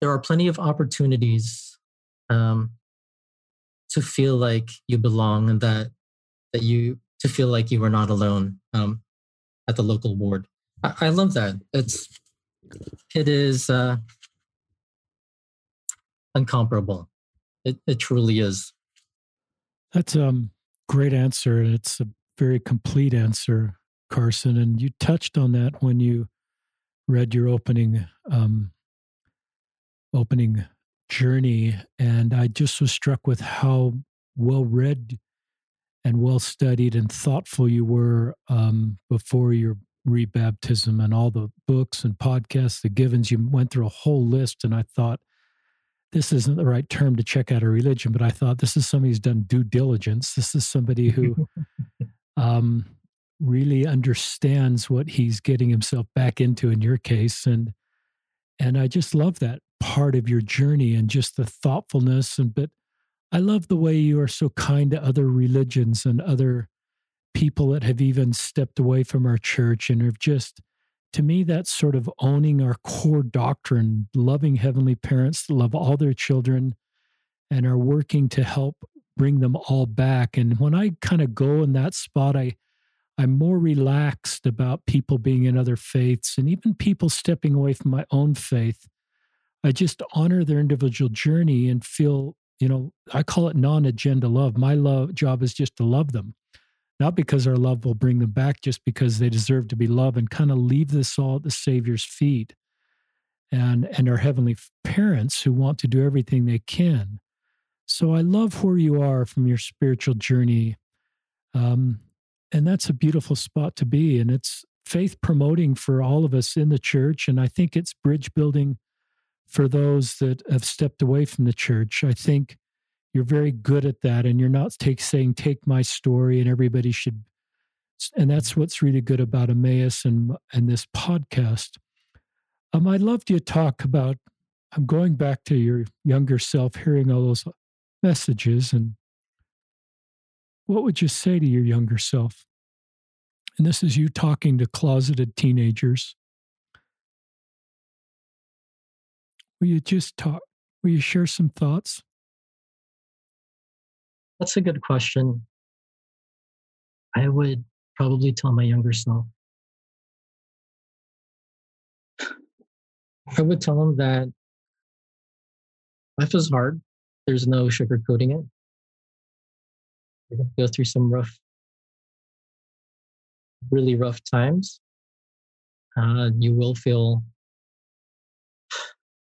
S2: there are plenty of opportunities um, to feel like you belong and that that you to feel like you are not alone um, at the local ward. I, I, love that. It's it is uh, incomparable. It it truly is.
S1: That's um great answer. and It's a very complete answer, Carson. And you touched on that when you read your opening um, opening journey, and I just was struck with how well read and well studied and thoughtful you were um, before your rebaptism and all the books and podcasts, the givens. You went through a whole list, and I thought this isn't the right term to check out a religion, but I thought this is somebody who's done due diligence. This is somebody who um, really understands what he's getting himself back into in your case. And and I just love that part of your journey and just the thoughtfulness and but I love the way you are so kind to other religions and other people that have even stepped away from our church and have just to me, that's sort of owning our core doctrine, loving heavenly parents love all their children and are working to help bring them all back. And when I kind of go in that spot, I I'm more relaxed about people being in other faiths and even people stepping away from my own faith. I just honor their individual journey and feel, you know, I call it non-agenda love. My love job is just to love them not because our love will bring them back, just because they deserve to be loved, and kind of leave this all at the Savior's feet and, and our heavenly parents who want to do everything they can. So I love where you are from your spiritual journey. Um, and that's a beautiful spot to be. And it's faith promoting for all of us in the church. And I think it's bridge building for those that have stepped away from the church. I think you're very good at that and you're not take saying take my story and everybody should and that's what's really good about Emmaus and and this podcast. Um, I'd love to talk about. I'm going back to your younger self, hearing all those messages, and what would you say to your younger self? And this is you talking to closeted teenagers. Will you just talk? Will you share some thoughts?
S2: That's a good question. I would probably tell my younger self. I would tell him that life is hard. There's no sugarcoating it. You're going to go through some rough, really rough times. Uh, you will feel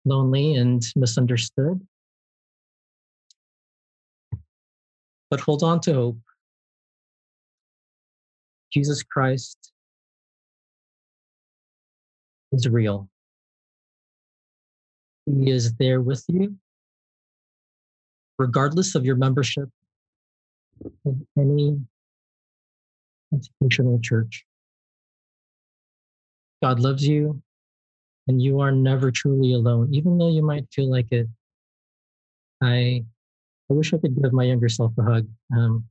S2: lonely and misunderstood. but hold on to hope. Jesus Christ is real. He is there with you, regardless of your membership in any institutional church. God loves you, and you are never truly alone, even though you might feel like it. I I wish I could give my younger self a hug. Um,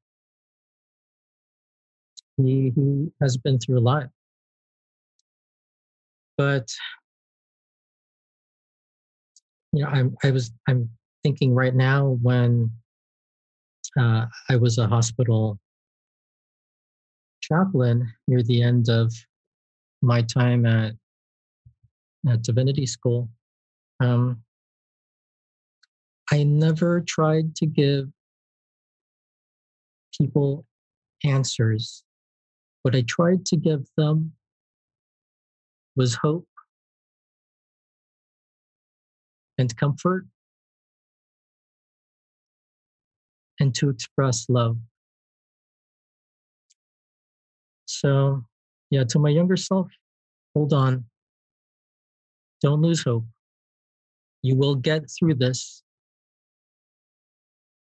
S2: he he has been through a lot, but you know, I'm I was I'm thinking right now when uh, I was a hospital chaplain near the end of my time at at divinity school, um, I never tried to give people answers. What I tried to give them was hope and comfort and to express love. So, yeah, to my younger self, hold on. Don't lose hope. You will get through this.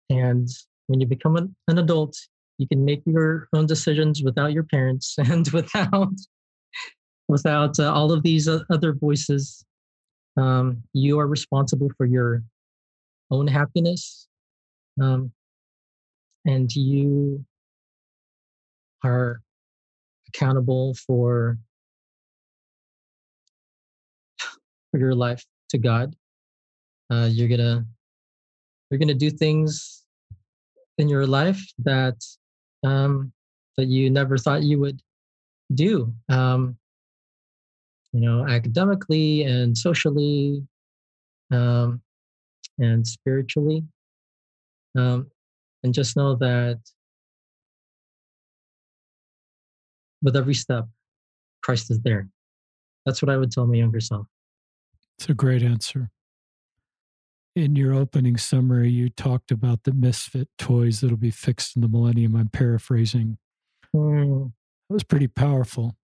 S2: And when you become an, an adult, you can make your own decisions without your parents and without without uh, all of these other voices. Um, you are responsible for your own happiness, um, and you are accountable for your life to God. Uh, you're gonna you're gonna do things in your life that um, that you never thought you would do. Um, you know, academically and socially, um, and spiritually. Um, and just know that with every step, Christ is there. That's what I would tell my younger self.
S1: It's a great answer. In your opening summary, you talked about the misfit toys that'll be fixed in the millennium. I'm paraphrasing. Mm. That was pretty powerful.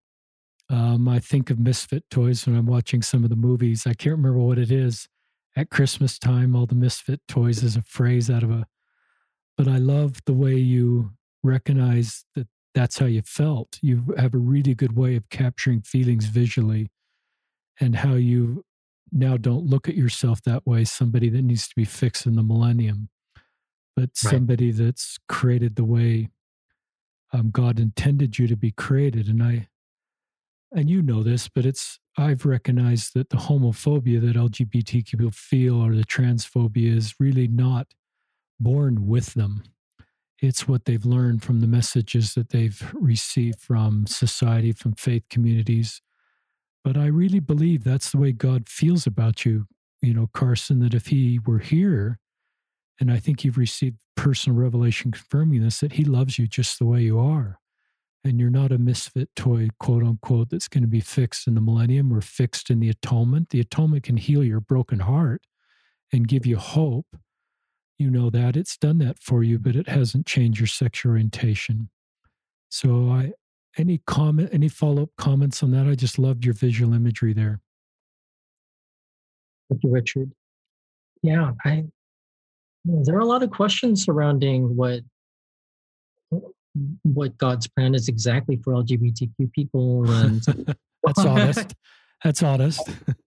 S1: Um, I think of misfit toys when I'm watching some of the movies. I can't remember what it is. At Christmas time, all the misfit toys is a phrase out of a. But I love the way you recognize that that's how you felt. You have a really good way of capturing feelings visually and how you now don't look at yourself that way, somebody that needs to be fixed in the millennium, but right. somebody that's created the way um, God intended you to be created. And I, and you know this, but it's, I've recognized that the homophobia that LGBTQ people feel or the transphobia is really not born with them. It's what they've learned from the messages that they've received from society, from faith communities, but I really believe that's the way God feels about you, you know, Carson, that if he were here, and I think you've received personal revelation confirming this, that he loves you just the way you are. And you're not a misfit toy, quote unquote, that's going to be fixed in the millennium or fixed in the atonement. The atonement can heal your broken heart and give you hope. You know that it's done that for you, but it hasn't changed your sexual orientation. So I, any comment, any follow up comments on that? I just loved your visual imagery there.
S2: Thank you, Richard. Yeah, I there are a lot of questions surrounding what what God's plan is exactly for LGBTQ people, and
S1: that's honest. That's honest.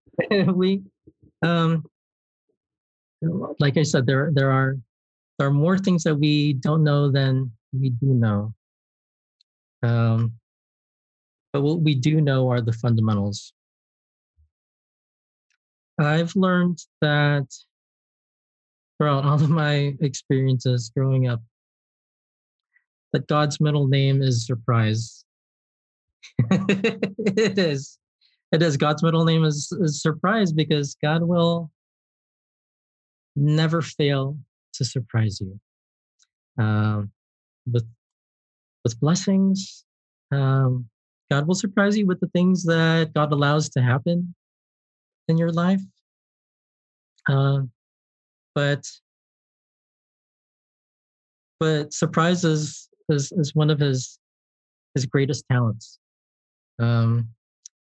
S2: we, um, like I said, there there are there are more things that we don't know than we do know. Um, but what we do know are the fundamentals. I've learned that throughout all of my experiences growing up, that God's middle name is surprise. it is. It is. God's middle name is, is surprise because God will never fail to surprise you um, with with blessings, um, God will surprise you with the things that God allows to happen in your life. Uh, but but surprises is, is, one of his his greatest talents. Um,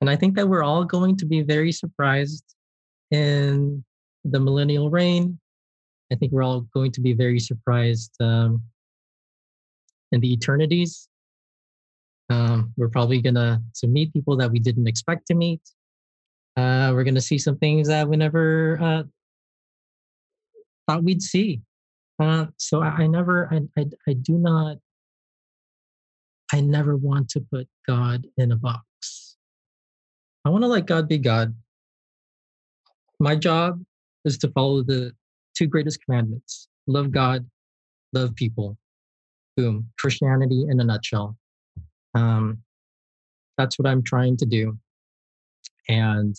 S2: and I think that we're all going to be very surprised in the millennial reign. I think we're all going to be very surprised um, in the eternities. Um, we're probably gonna to meet people that we didn't expect to meet. Uh, we're gonna see some things that we never uh, thought we'd see. Uh, so I, I never, I, I, I do not, I never want to put God in a box. I want to let God be God. My job is to follow the two greatest commandments: love God, love people. Boom, Christianity in a nutshell. Um, that's what I'm trying to do. And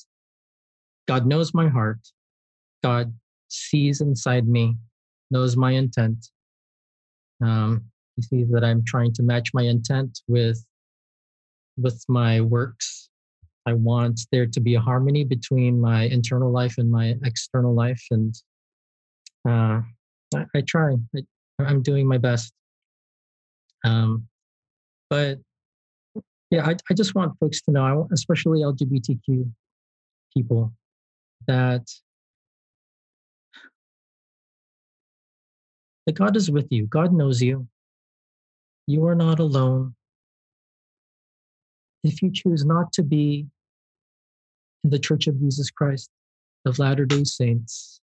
S2: God knows my heart. God sees inside me, knows my intent. Um, he sees that I'm trying to match my intent with with my works. I want there to be a harmony between my internal life and my external life, and uh, I, I, try. I, am doing my best. Um, but yeah, I, I just want folks to know, especially LGBTQ people, that that God is with you. God knows you. You are not alone. If you choose not to be in the Church of Jesus Christ of Latter day Saints,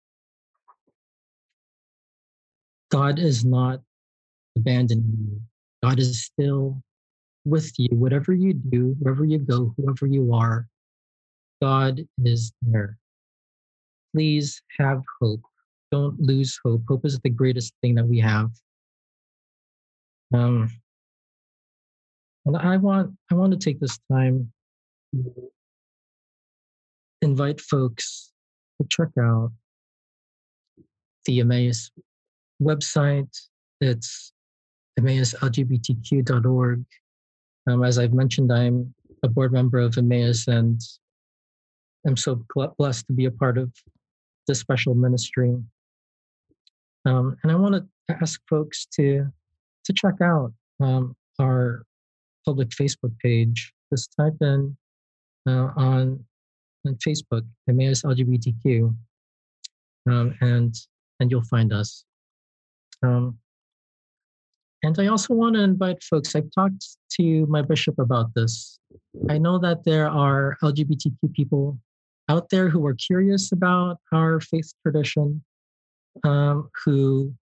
S2: God is not abandoning you. God is still with you. Whatever you do, wherever you go, whoever you are, God is there. Please have hope. Don't lose hope. Hope is the greatest thing that we have. Um, and I want I want to take this time to invite folks to check out the Emmaus website. It's emmauslgbtq.org. Um, as I've mentioned, I'm a board member of Emmaus and I'm so blessed to be a part of this special ministry. Um, and I want to ask folks to to check out um, our public Facebook page. Just type in uh, on on Facebook, Emmaus LGBTQ, um, and and you'll find us. Um, and I also want to invite folks. I've talked to my bishop about this. I know that there are LGBTQ people out there who are curious about our faith tradition, um, who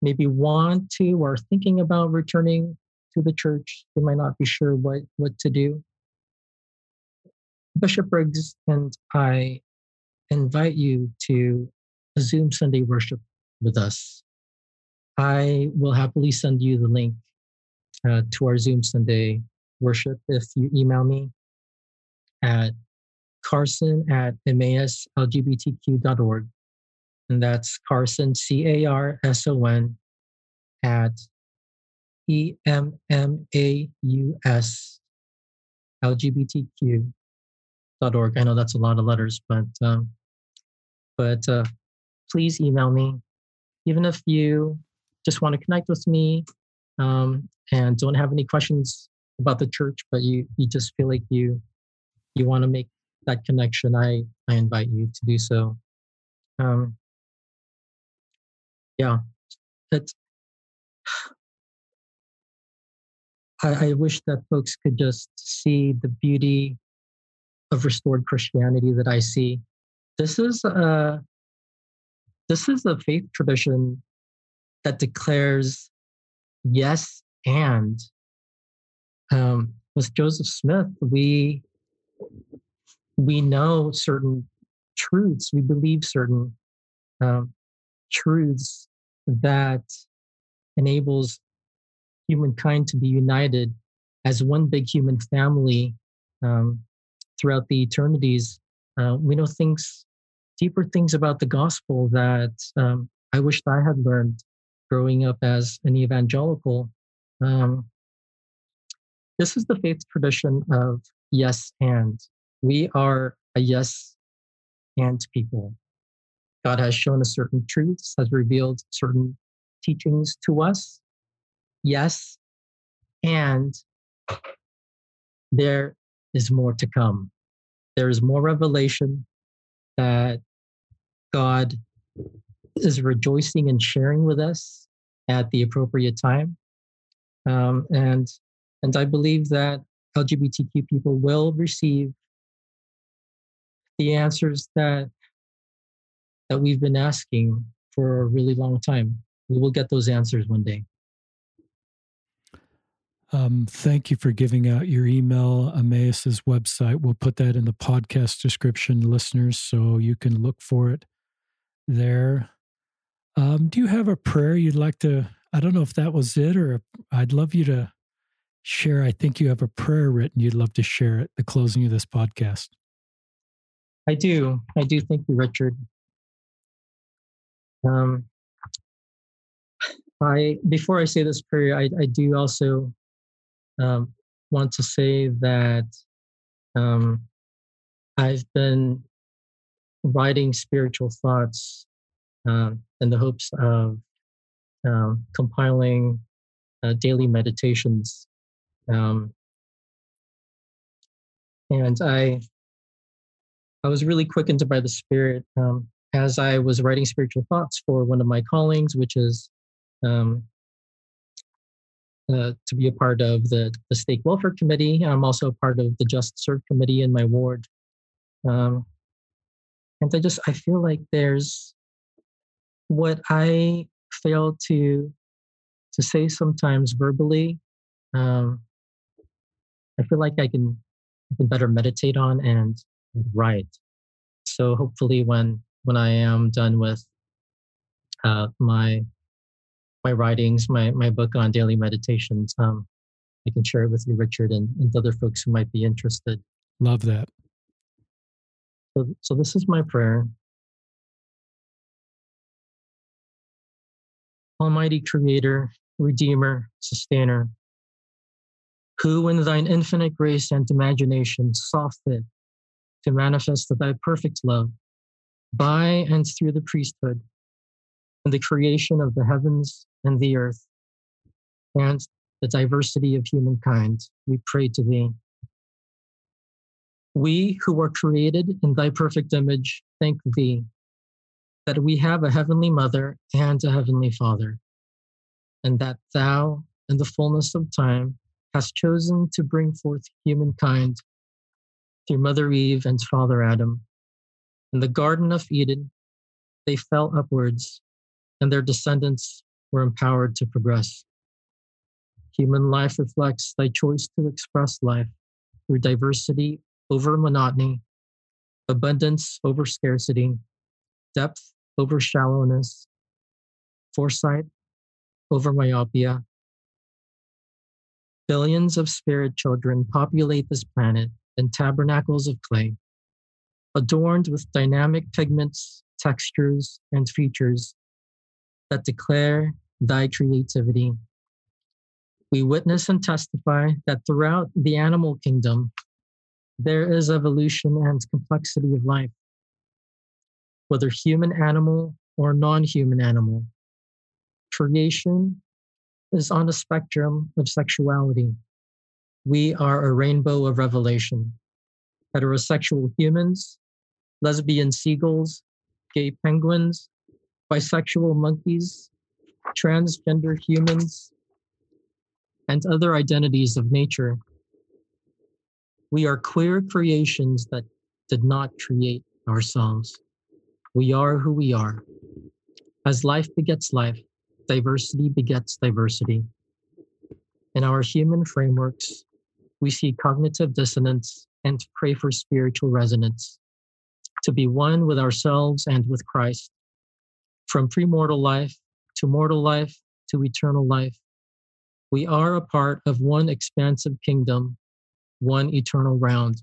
S2: maybe want to or thinking about returning to the church. They might not be sure what, what to do. Bishop Briggs and I invite you to Zoom Sunday worship with us. I will happily send you the link uh, to our Zoom Sunday worship if you email me at carson at emmauslgbtq.org. And that's Carson, C A R S O N, at E M M A U S LGBTQ.org. I know that's a lot of letters, but um, but uh, please email me, even if you just want to connect with me um, and don't have any questions about the church, but you you just feel like you you want to make that connection. I I invite you to do so. Um, yeah, I, I wish that folks could just see the beauty of restored Christianity that I see. This is a this is a faith tradition that declares yes and um, with Joseph Smith, we we know certain truths, we believe certain um, truths that enables humankind to be united as one big human family um, throughout the eternities. Uh, we know things, deeper things about the gospel that um, I wished I had learned growing up as an evangelical. Um, this is the faith tradition of yes and. We are a yes and people. God has shown us certain truths, has revealed certain teachings to us. Yes, and there is more to come. There is more revelation that God is rejoicing and sharing with us at the appropriate time. Um, and and I believe that LGBTQ people will receive the answers that that we've been asking for a really long time. We will get those answers one day.
S1: Um, thank you for giving out your email, Emmaus's website. We'll put that in the podcast description, listeners, so you can look for it there. Um, do you have a prayer you'd like to? I don't know if that was it, or I'd love you to share. I think you have a prayer written. You'd love to share at the closing of this podcast.
S2: I do. I do. Thank you, Richard. Um, I before I say this prayer, I, I do also um, want to say that um, I've been writing spiritual thoughts um, in the hopes of um, compiling uh, daily meditations. Um, and I, I was really quickened by the Spirit um, as I was writing spiritual thoughts for one of my callings, which is um, uh, to be a part of the, the stake welfare committee. I'm also a part of the JustServe committee in my ward. Um, and I just I feel like there's what I fail to to say sometimes verbally. Um, I feel like I can I can better meditate on and write. So hopefully, when when I am done with uh, my my writings, my my book on daily meditations, um, I can share it with you, Richard, and, and other folks who might be interested.
S1: Love that.
S2: So, so this is my prayer. Almighty Creator, Redeemer, Sustainer, who in thine infinite grace and imagination saw fit to manifest thy perfect love by and through the priesthood and the creation of the heavens and the earth and the diversity of humankind, we pray to thee. We who are created in thy perfect image thank thee that we have a heavenly mother and a heavenly father, and that thou, in the fullness of time, hast chosen to bring forth humankind through Mother Eve and Father Adam. In the Garden of Eden, they fell upwards, and their descendants were empowered to progress. Human life reflects thy choice to express life through diversity over monotony, abundance over scarcity, depth over shallowness, foresight over myopia. Billions of spirit children populate this planet in tabernacles of clay, adorned with dynamic pigments, textures, and features that declare thy creativity. We witness and testify that throughout the animal kingdom, there is evolution and complexity of life, whether human animal or non human animal. Creation is on a spectrum of sexuality. We are a rainbow of revelation. Heterosexual humans, lesbian seagulls, gay penguins, bisexual monkeys, transgender humans, and other identities of nature we are queer creations that did not create ourselves. We are who we are. As life begets life, diversity begets diversity. In our human frameworks, we see cognitive dissonance and pray for spiritual resonance, to be one with ourselves and with Christ. From premortal life to mortal life to eternal life, we are a part of one expansive kingdom one eternal round.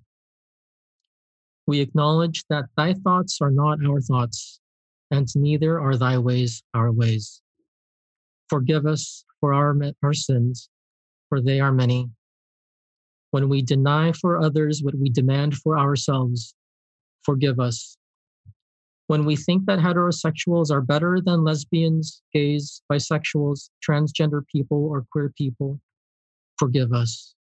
S2: We acknowledge that thy thoughts are not our thoughts, and neither are thy ways our ways. Forgive us for our, our sins, for they are many. When we deny for others what we demand for ourselves, forgive us. When we think that heterosexuals are better than lesbians, gays, bisexuals, transgender people, or queer people, forgive us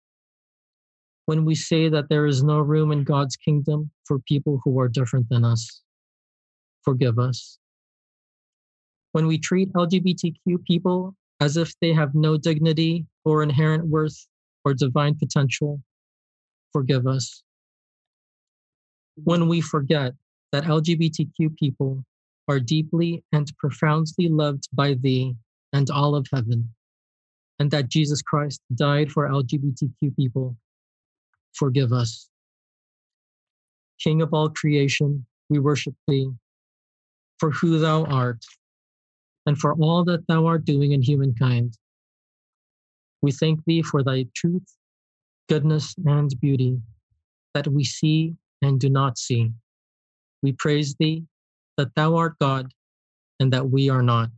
S2: when we say that there is no room in God's kingdom for people who are different than us. Forgive us. When we treat LGBTQ people as if they have no dignity or inherent worth or divine potential, forgive us. When we forget that LGBTQ people are deeply and profoundly loved by thee and all of heaven, and that Jesus Christ died for LGBTQ people forgive us. King of all creation, we worship thee for who thou art and for all that thou art doing in humankind. We thank thee for thy truth, goodness, and beauty that we see and do not see, We praise thee that thou art God and that we are not,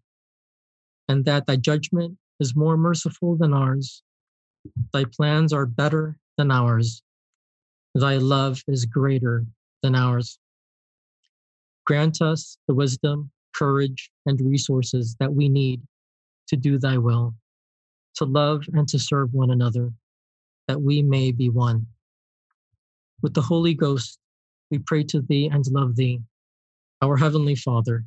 S2: and that thy judgment is more merciful than ours. Thy plans are better than ours. Thy love is greater than ours. Grant us the wisdom, courage, and resources that we need to do thy will, to love and to serve one another, that we may be one. With the Holy Ghost, we pray to thee and love thee, our Heavenly Father,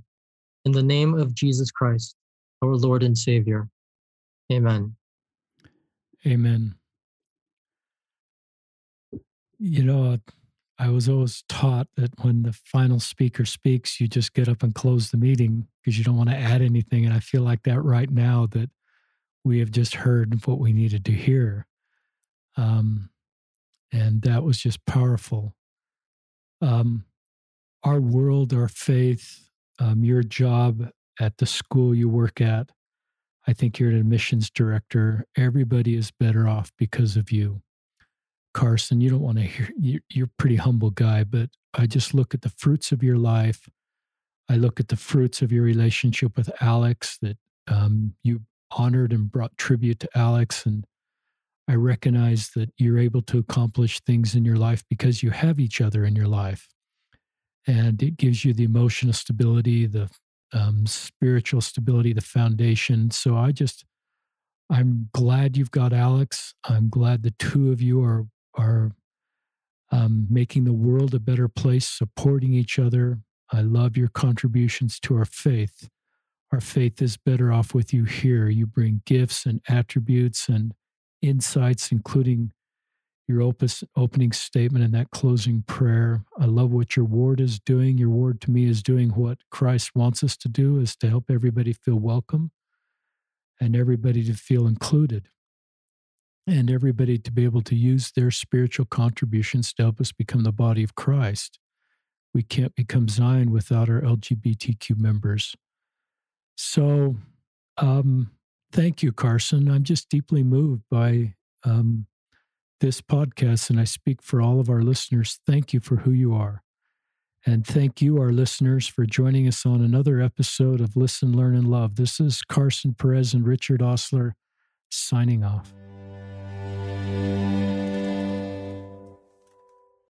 S2: in the name of Jesus Christ, our Lord and Savior. Amen.
S1: Amen. You know, I was always taught that when the final speaker speaks, you just get up and close the meeting because you don't want to add anything. And I feel like that right now that we have just heard what we needed to hear. Um, and that was just powerful. Um, our world, our faith, um, your job at the school you work at, I think you're an admissions director. Everybody is better off because of you. Carson, you don't want to hear, you're a pretty humble guy, but I just look at the fruits of your life. I look at the fruits of your relationship with Alex, that um, you honored and brought tribute to Alex. And I recognize that you're able to accomplish things in your life because you have each other in your life. And it gives you the emotional stability, the um, spiritual stability, the foundation. So I just, I'm glad you've got Alex. I'm glad the two of you are are um, making the world a better place, supporting each other. I love your contributions to our faith. Our faith is better off with you here. You bring gifts and attributes and insights, including your opus, opening statement and that closing prayer. I love what your ward is doing. Your ward to me is doing what Christ wants us to do is to help everybody feel welcome and everybody to feel included and everybody to be able to use their spiritual contributions to help us become the body of Christ. We can't become Zion without our LGBTQ members. So, um, thank you, Carson. I'm just deeply moved by um, this podcast, and I speak for all of our listeners. Thank you for who you are. And thank you, our listeners, for joining us on another episode of Listen, Learn, and Love. This is Carson Perez and Richard Ostler signing off. Thank you.